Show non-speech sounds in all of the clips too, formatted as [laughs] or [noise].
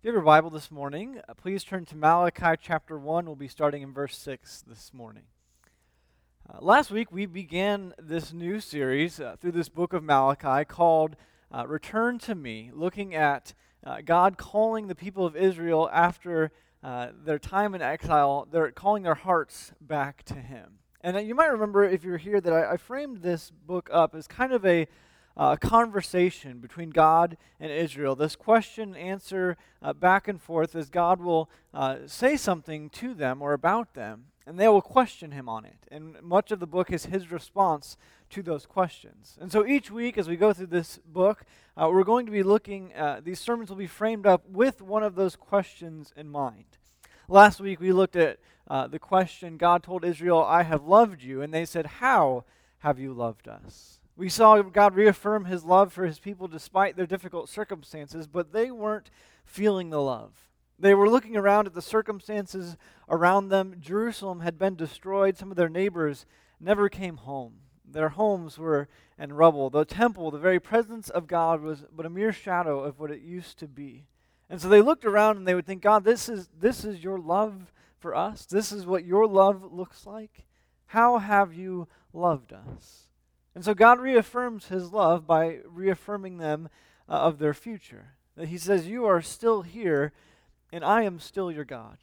If you have your Bible this morning, uh, please turn to Malachi chapter 1. We'll be starting in verse 6 this morning. Uh, last week, we began this new series uh, through this book of Malachi called uh, Return to Me, looking at uh, God calling the people of Israel after their time in exile, they're calling their hearts back to Him. And you might remember, if you're here, that I, I framed this book up as kind of a uh, a conversation between God and Israel. This question answer uh, back and forth as God will uh, say something to them or about them, and they will question him on it. And much of the book is his response to those questions. And so each week, as we go through this book, uh, we're going to be looking, uh, these sermons will be framed up with one of those questions in mind. Last week, we looked at uh, the question God told Israel, I have loved you. And they said, How have you loved us? We saw God reaffirm his love for his people despite their difficult circumstances, but they weren't feeling the love. They were looking around at the circumstances around them. Jerusalem had been destroyed. Some of their neighbors never came home. Their homes were in rubble. The temple, the very presence of God, was but a mere shadow of what it used to be. And so they looked around and they would think, God, this is, this is your love for us. This is what your love looks like. How have you loved us? And so God reaffirms his love by reaffirming them uh, of their future. He says, You are still here, and I am still your God.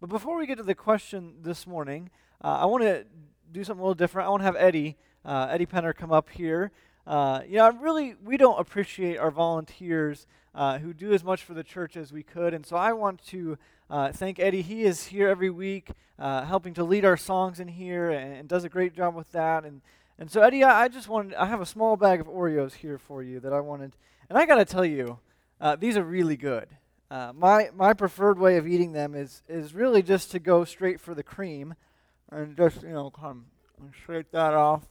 But before we get to the question this morning, uh, I want to do something a little different. I want to have Eddie, uh, Eddie Penner, come up here. Uh, you know, really, we don't appreciate our volunteers uh, who do as much for the church as we could. And so I want to uh, thank Eddie. He is here every week, uh, helping to lead our songs in here and, and, does a great job with that. And and so, Eddie, I just wanted, I have a small bag of Oreos here for you that I wanted. And I got to tell you, uh, these are really good. Uh, my, my preferred way of eating them is, is really just to go straight for the cream and just, you know, come shake that off.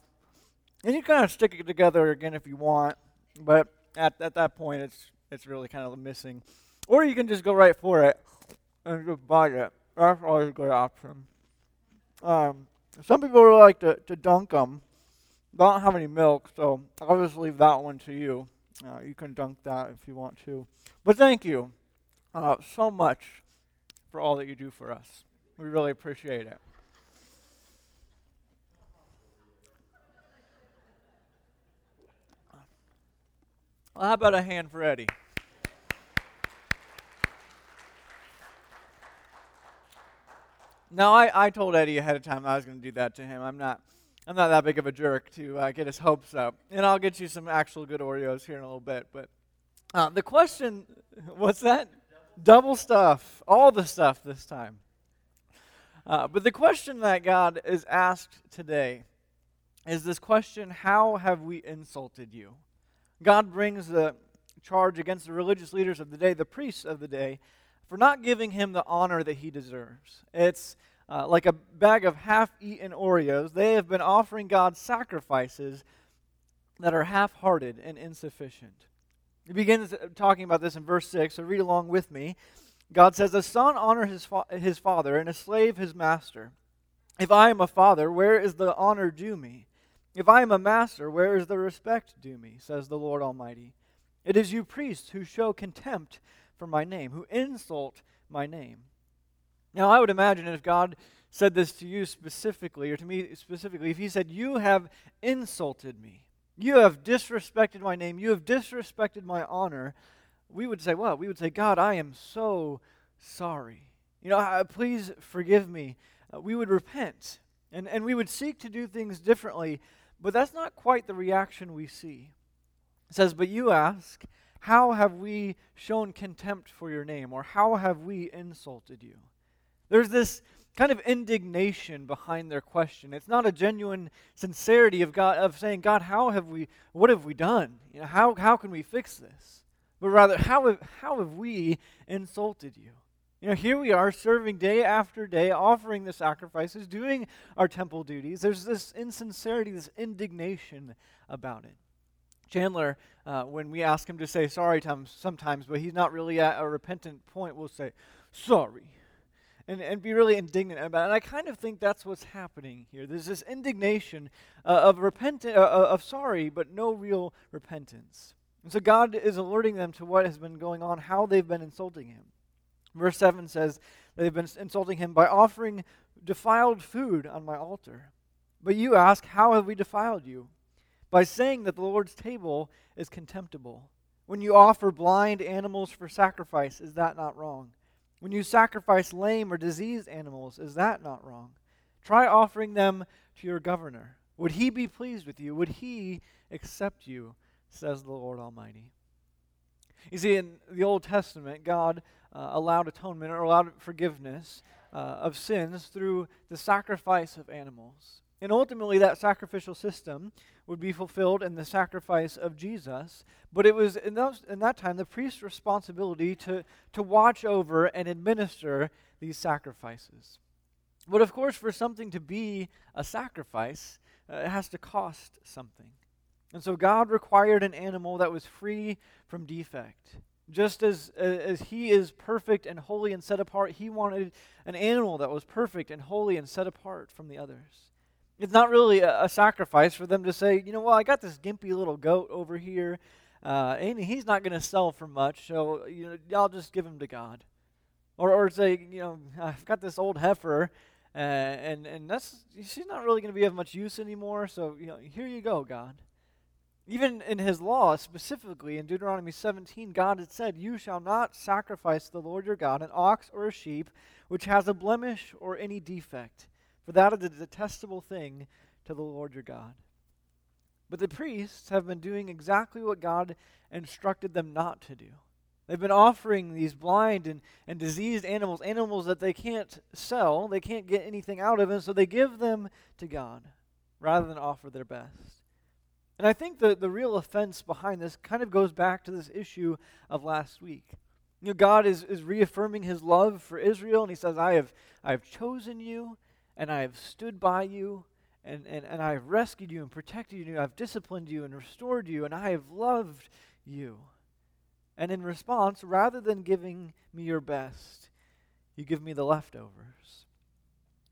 And you kind of stick it together again if you want, but at, at that point, it's, it's really kind of missing. Or you can just go right for it and just bite it. That's always a good option. Um, some people really like to, to dunk them don't have any milk, so I'll just leave that one to you. Uh, you can dunk that if you want to. But thank you uh, so much for all that you do for us. We really appreciate it. Well, how about a hand for Eddie? Now, I, I told Eddie ahead of time I was going to do that to him. I'm not I'm not that big of a jerk to uh, get his hopes up. And I'll get you some actual good Oreos here in a little bit. But uh, the question [laughs] what's that? Double stuff. All the stuff this time. Uh, but the question that God is asked today is this question How have we insulted you? God brings the charge against the religious leaders of the day, the priests of the day, for not giving him the honor that he deserves. It's uh, like a bag of half eaten Oreos, they have been offering God sacrifices that are half hearted and insufficient. He begins talking about this in verse 6, so read along with me. God says, A son honors his, fa- his father, and a slave his master. If I am a father, where is the honor due me? If I am a master, where is the respect due me? says the Lord Almighty. It is you priests who show contempt for my name, who insult my name. Now, I would imagine if God said this to you specifically, or to me specifically, if He said, You have insulted me, you have disrespected my name, you have disrespected my honor, we would say, What? We would say, God, I am so sorry. You know, please forgive me. Uh, we would repent and, and we would seek to do things differently, but that's not quite the reaction we see. It says, But you ask, How have we shown contempt for your name, or how have we insulted you? There's this kind of indignation behind their question. It's not a genuine sincerity of God of saying, God, how have we what have we done? You know, how how can we fix this? But rather, how have, how have we insulted you? You know, here we are serving day after day, offering the sacrifices, doing our temple duties. There's this insincerity, this indignation about it. Chandler, uh, when we ask him to say sorry sometimes, but he's not really at a repentant point, We'll say, Sorry and, and be really indignant about it. And I kind of think that's what's happening here. There's this indignation uh, of repentance, uh, uh, of sorry, but no real repentance. And so God is alerting them to what has been going on, how they've been insulting him. Verse 7 says they've been insulting him by offering defiled food on my altar. But you ask, How have we defiled you? By saying that the Lord's table is contemptible. When you offer blind animals for sacrifice, is that not wrong? When you sacrifice lame or diseased animals, is that not wrong? Try offering them to your governor. Would he be pleased with you? Would he accept you? Says the Lord Almighty. You see, in the Old Testament, God uh, allowed atonement or allowed forgiveness uh, of sins through the sacrifice of animals. And ultimately, that sacrificial system would be fulfilled in the sacrifice of Jesus. But it was in, those, in that time the priest's responsibility to, to watch over and administer these sacrifices. But of course, for something to be a sacrifice, uh, it has to cost something. And so God required an animal that was free from defect. Just as, as he is perfect and holy and set apart, he wanted an animal that was perfect and holy and set apart from the others. It's not really a, a sacrifice for them to say, you know, well, I got this gimpy little goat over here, uh, and he's not going to sell for much, so you know, I'll just give him to God. Or, or say, you know, I've got this old heifer, uh, and and that's she's not really going to be of much use anymore. So you know, here you go, God. Even in his law, specifically in Deuteronomy 17, God had said, You shall not sacrifice the Lord your God an ox or a sheep which has a blemish or any defect, for that is a detestable thing to the Lord your God. But the priests have been doing exactly what God instructed them not to do. They've been offering these blind and, and diseased animals, animals that they can't sell, they can't get anything out of, and so they give them to God rather than offer their best. And I think the, the real offense behind this kind of goes back to this issue of last week. You know, God is, is reaffirming his love for Israel, and he says, I have, I have chosen you, and I have stood by you, and, and, and I have rescued you and protected you, I've disciplined you and restored you, and I have loved you. And in response, rather than giving me your best, you give me the leftovers.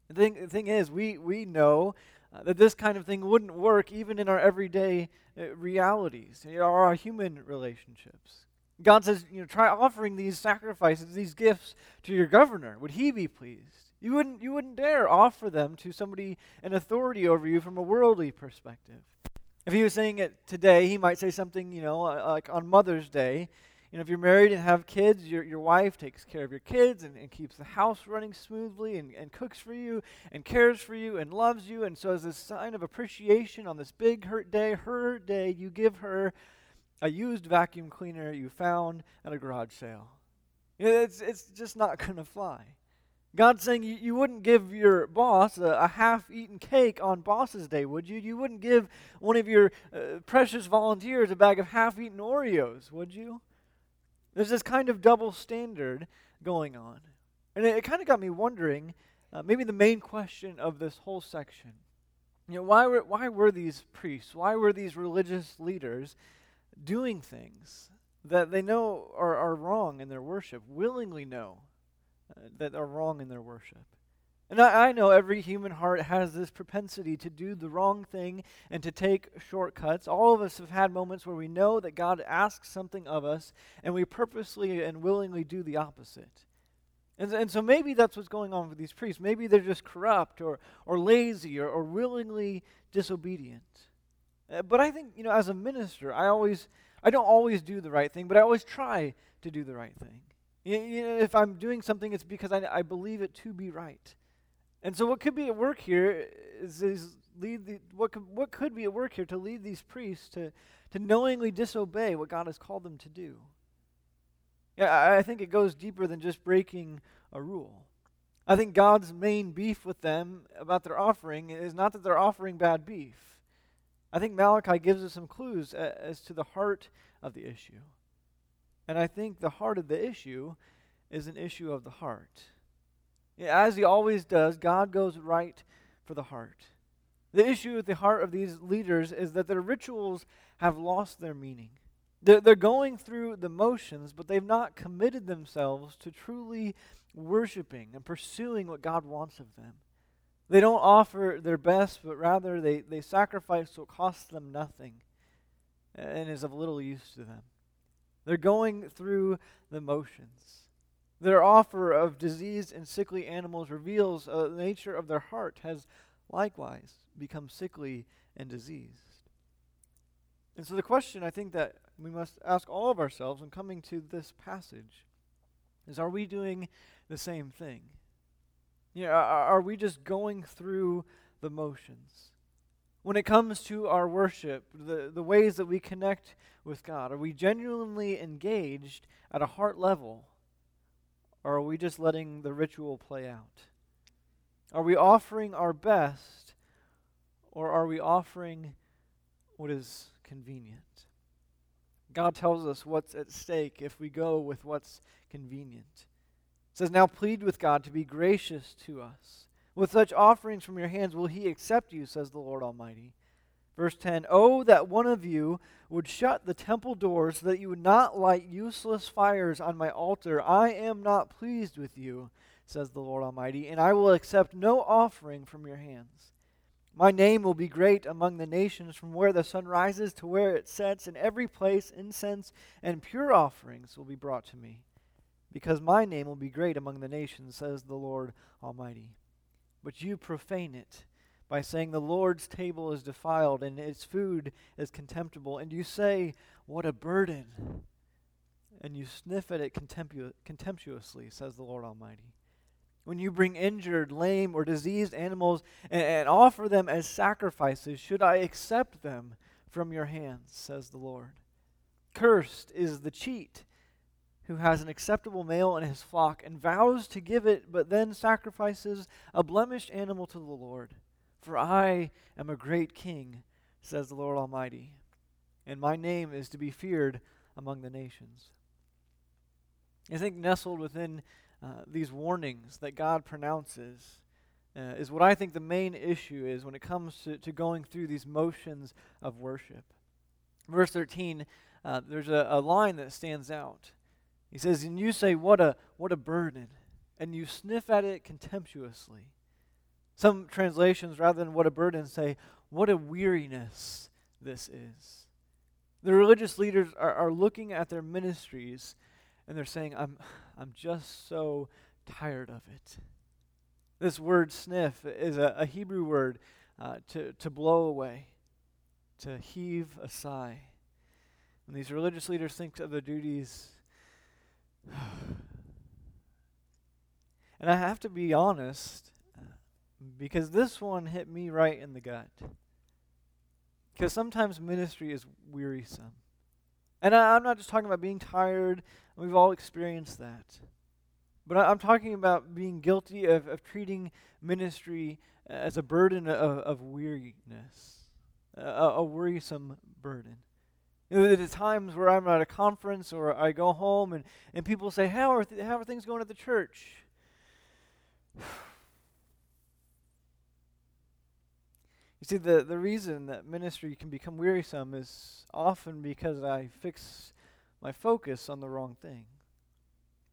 The thing, the thing is, we, we know uh, that this kind of thing wouldn't work even in our everyday uh, realities, or our human relationships. God says, you know, try offering these sacrifices, these gifts to your governor. Would he be pleased? You wouldn't, you wouldn't dare offer them to somebody in authority over you from a worldly perspective. If he was saying it today, he might say something, you know, uh, like on Mother's Day, you know, if you're married and have kids, your, your wife takes care of your kids and, and keeps the house running smoothly and, and cooks for you and cares for you and loves you. And so, as a sign of appreciation on this big hurt day, her day, you give her a used vacuum cleaner you found at a garage sale. You know, it's, it's just not going to fly. God's saying you, you wouldn't give your boss a, a half eaten cake on Boss's Day, would you? You wouldn't give one of your uh, precious volunteers a bag of half eaten Oreos, would you? There's this kind of double standard going on. And it, it kind of got me wondering uh, maybe the main question of this whole section. You know, why were, why were these priests, why were these religious leaders doing things that they know are, are wrong in their worship, willingly know uh, that are wrong in their worship? And I, I, know every human heart has this propensity to do the wrong thing and to take shortcuts. All of us have had moments where we know that God asks something of us, and we purposely and willingly do the opposite. And, and so maybe that's what's going on with these priests. Maybe they're just corrupt or, or lazy or, or willingly disobedient. Uh, but I think, you know, as a minister, I always, I don't always do the right thing, but I always try to do the right thing. If I'm doing something, it's because I, I believe it to be right. And so, what could be at work here is, is lead the, what could, what could be at work here to lead these priests to, to knowingly disobey what God has called them to do. Yeah, I, I think it goes deeper than just breaking a rule. I think God's main beef with them about their offering is not that they're offering bad beef. I think Malachi gives us some clues as to the heart of the issue. And I think the heart of the issue is an issue of the heart. As he always does, God goes right for the heart. The issue with the heart of these leaders is that their rituals have lost their meaning. They're, they're going through the motions, but they've not committed themselves to truly worshiping and pursuing what God wants of them. They don't offer their best, but rather they, they sacrifice it costs them nothing. and is of little use to them. They're going through the motions. Their offer of diseased and sickly animals reveals uh, the nature of their heart has likewise become sickly and diseased. And so the question I think that we must ask all of ourselves in coming to this passage is are we doing the same thing? You know, are, are we just going through the motions? When it comes to our worship, the, the ways that we connect with God, are we genuinely engaged at a heart level? Or are we just letting the ritual play out? Are we offering our best, or are we offering what is convenient? God tells us what's at stake if we go with what's convenient. It says, Now plead with God to be gracious to us. With such offerings from your hands will he accept you, says the Lord Almighty. Verse 10 Oh, that one of you would shut the temple doors so that you would not light useless fires on my altar. I am not pleased with you, says the Lord Almighty, and I will accept no offering from your hands. My name will be great among the nations from where the sun rises to where it sets. In every place, incense and pure offerings will be brought to me, because my name will be great among the nations, says the Lord Almighty. But you profane it by saying, The Lord's table is defiled and its food is contemptible. And you say, What a burden! And you sniff at it contemptu- contemptuously, says the Lord Almighty when you bring injured, lame, or diseased animals and, and, offer them as sacrifices, should I accept them from your hands, says the Lord. Cursed is the cheat who has an acceptable male in his flock and vows to give it, but then sacrifices a blemished animal to the Lord. For I am a great king, says the Lord Almighty, and my name is to be feared among the nations. I think nestled within uh, these warnings that God pronounces uh, is what I think the main issue is when it comes to, to going through these motions of worship. Verse 13, uh, there's a, a line that stands out. He says, And you say, What a, what a burden, and you sniff at it contemptuously. Some translations, rather than what a burden, say, What a weariness this is. The religious leaders are, are looking at their ministries and they're saying, I'm, I'm just so tired of it. This word sniff is a, a Hebrew word uh, to, to blow away, to heave a sigh. And these religious leaders think of their duties, [sighs] and I have to be honest, because this one hit me right in the gut. Because sometimes ministry is wearisome. And I, am not just talking about being tired We've all experienced that. But I, am talking about being guilty of, of treating ministry as a burden of, of weariness, a, a worrisome burden. You know, there's times where I'm at a conference or I go home and, and people say, how are, th- how are things going at the church? [sighs] You see, the, the reason that ministry can become wearisome is often because I fix my focus on the wrong thing.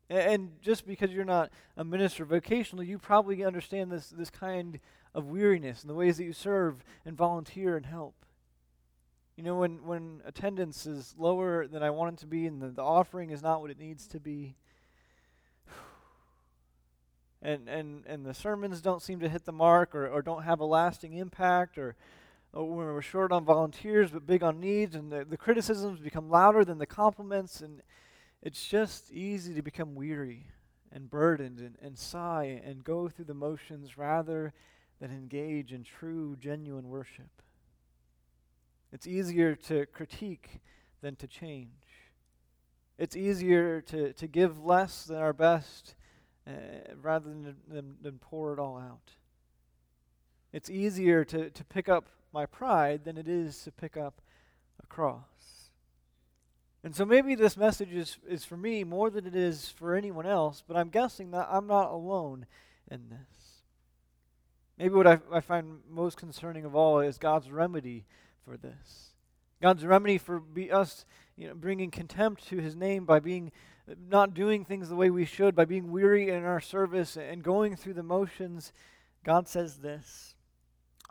And just because you're not a minister vocationally, you probably understand this, this kind of weariness and the ways that you serve and volunteer and help. You know, when, when attendance is lower than I want it to be and the, the offering is not what it needs to be, [sighs] and, and, and the sermons don't seem to hit the mark or, or don't have a lasting impact or when we're short on volunteers but big on needs, and the, the criticisms become louder than the compliments, and it's just easy to become weary and burdened and, and sigh and go through the motions rather than engage in true, genuine worship. It's easier to critique than to change. It's easier to, to give less than our best uh, rather than, than, than pour it all out. It's easier to, to pick up my pride than it is to pick up a cross. And so maybe this message is, is for me more than it is for anyone else, but I'm guessing that I'm not alone in this. Maybe what I, I find most concerning of all is God's remedy for this. God's remedy for us you know, bringing contempt to his name by being not doing things the way we should, by being weary in our service and going through the motions. God says this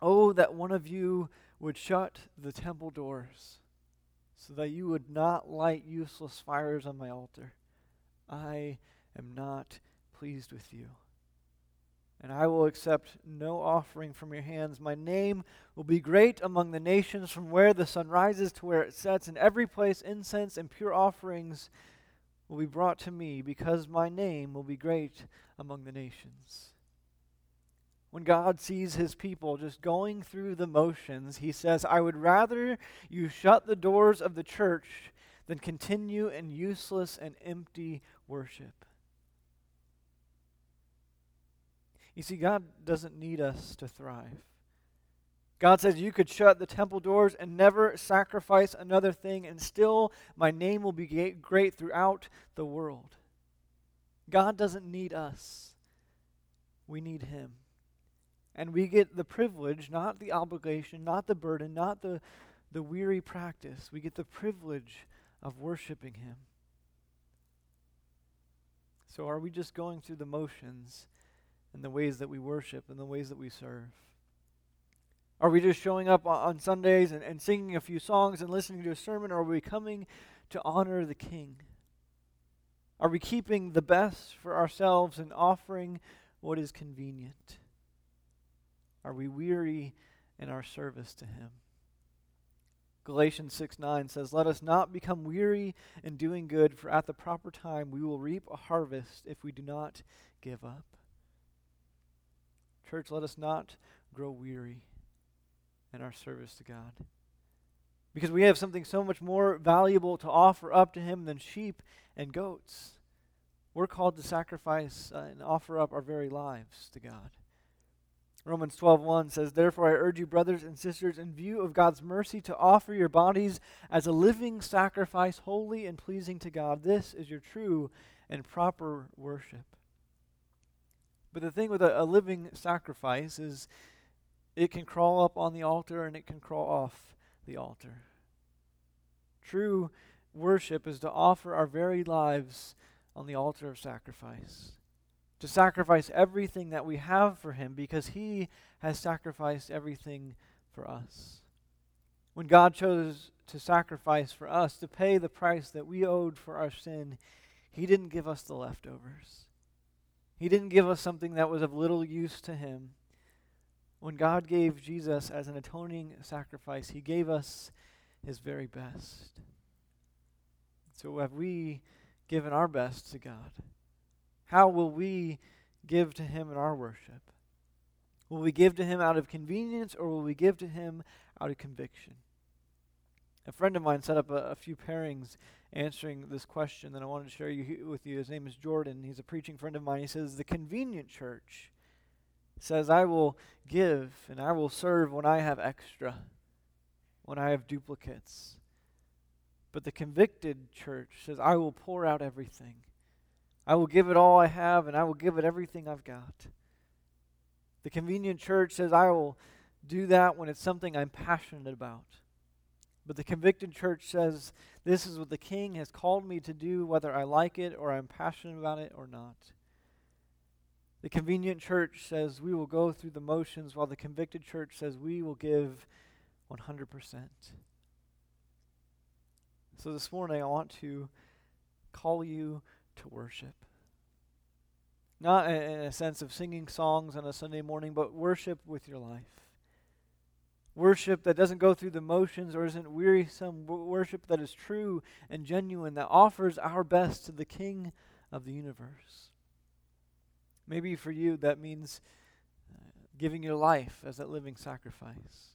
Oh, that one of you would shut the temple doors so that you would not light useless fires on my altar. I am not pleased with you. And I will accept no offering from your hands. My name will be great among the nations from where the sun rises to where it sets. In every place, incense and pure offerings will be brought to me, because my name will be great among the nations. When God sees his people just going through the motions, he says, I would rather you shut the doors of the church than continue in useless and empty worship. You see, God doesn't need us to thrive. God says, You could shut the temple doors and never sacrifice another thing, and still my name will be great throughout the world. God doesn't need us, we need Him. And we get the privilege, not the obligation, not the burden, not the, the weary practice. We get the privilege of worshiping Him. So, are we just going through the motions in the ways that we worship and the ways that we serve? Are we just showing up on Sundays and, and singing a few songs and listening to a sermon, or are we coming to honor the King? Are we keeping the best for ourselves and offering what is convenient? Are we weary in our service to Him? Galatians 6 9 says, Let us not become weary in doing good, for at the proper time we will reap a harvest if we do not give up. Church, let us not grow weary in our service to God. Because we have something so much more valuable to offer up to Him than sheep and goats. We're called to sacrifice uh, and offer up our very lives to God. Romans 12:1 says, "Therefore I urge you brothers and sisters in view of God's mercy to offer your bodies as a living sacrifice, holy and pleasing to God. This is your true and proper worship." But the thing with a, a living sacrifice is it can crawl up on the altar and it can crawl off the altar. True worship is to offer our very lives on the altar of sacrifice to sacrifice everything that we have for him because he has sacrificed everything for us. When God chose to sacrifice for us, to pay the price that we owed for our sin, he didn't give us the leftovers. He didn't give us something that was of little use to him. When God gave Jesus as an atoning sacrifice, he gave us his very best. So have we given our best to God? How will we give to Him in our worship? Will we give to Him out of convenience or will we give to Him out of conviction? A friend of mine set up a, a few pairings answering this question that I wanted to share you, with you. His name is Jordan. He's a preaching friend of mine. He says, The convenient church says, I will give and I will serve when I have extra, when I have duplicates. But the convicted church says, I will pour out everything. I will give it all I have, and I will give it everything I've got. The convenient church says, I will do that when it's something I'm passionate about. But the convicted church says, This is what the king has called me to do, whether I like it or I'm passionate about it or not. The convenient church says, We will go through the motions, while the convicted church says, We will give 100%. So this morning, I want to call you to worship. Not in a sense of singing songs on a Sunday morning, but worship with your life. Worship that doesn't go through the motions or isn't wearisome. Worship that is true and genuine, that offers our best to the King of the universe. Maybe for you, that means uh, giving your life as that living sacrifice.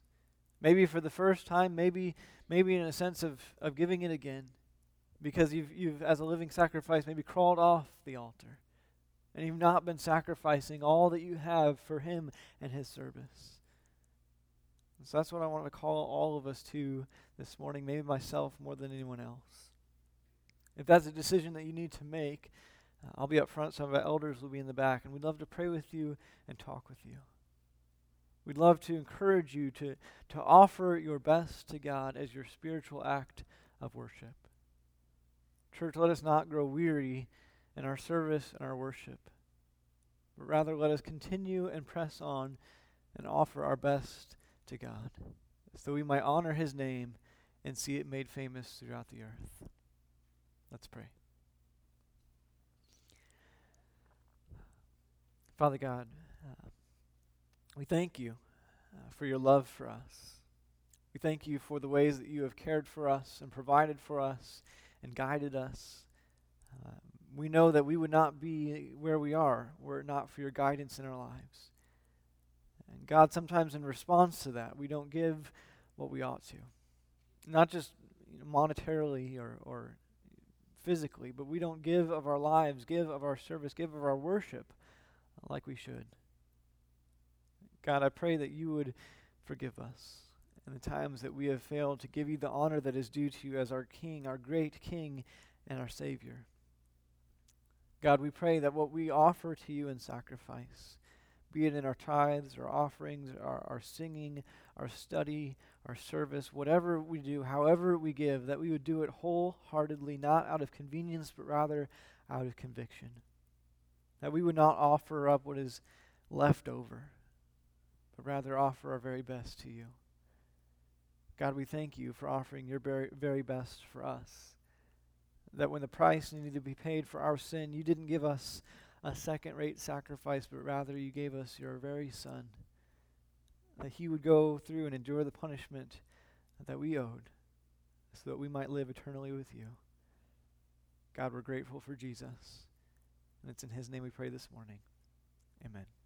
Maybe for the first time, maybe, maybe in a sense of, of giving it again because you've, you've, as a living sacrifice, maybe crawled off the altar and you've not been sacrificing all that you have for Him and His service. So that's what I want to call all of us to this morning, maybe myself more than anyone else. If that's a decision that you need to make, uh, I'll be up front, some of our elders will be in the back, and we'd love to pray with you and talk with you. We'd love to encourage you to, to offer your best to God as your spiritual act of worship. Church, let us not grow weary in our service and our worship, but rather let us continue and press on and offer our best to God, so we might honor his name and see it made famous throughout the earth. Let's pray. Father God, uh, we thank you uh, for your love for us. We thank you for the ways that you have cared for us and provided for us and guided us. Uh, we know that we would not be where we are were it not for your guidance in our lives. And God, sometimes in response to that, we don't give what we ought to. Not just you know, monetarily or, or physically, but we don't give of our lives, give of our service, give of our worship like we should. God, I pray that you would forgive us in the times that we have failed to give you the honor that is due to you as our King, our great King, and our Savior. God, we pray that what we offer to you in sacrifice, be it in our tithes, our offerings, our, our singing, our study, our service, whatever we do, however we give, that we would do it wholeheartedly, not out of convenience, but rather out of conviction. That we would not offer up what is left over, but rather offer our very best to you. God, we thank you for offering your very, very best for us. That when the price needed to be paid for our sin, you didn't give us a second rate sacrifice, but rather you gave us your very Son. That he would go through and endure the punishment that we owed so that we might live eternally with you. God, we're grateful for Jesus. And it's in his name we pray this morning. Amen.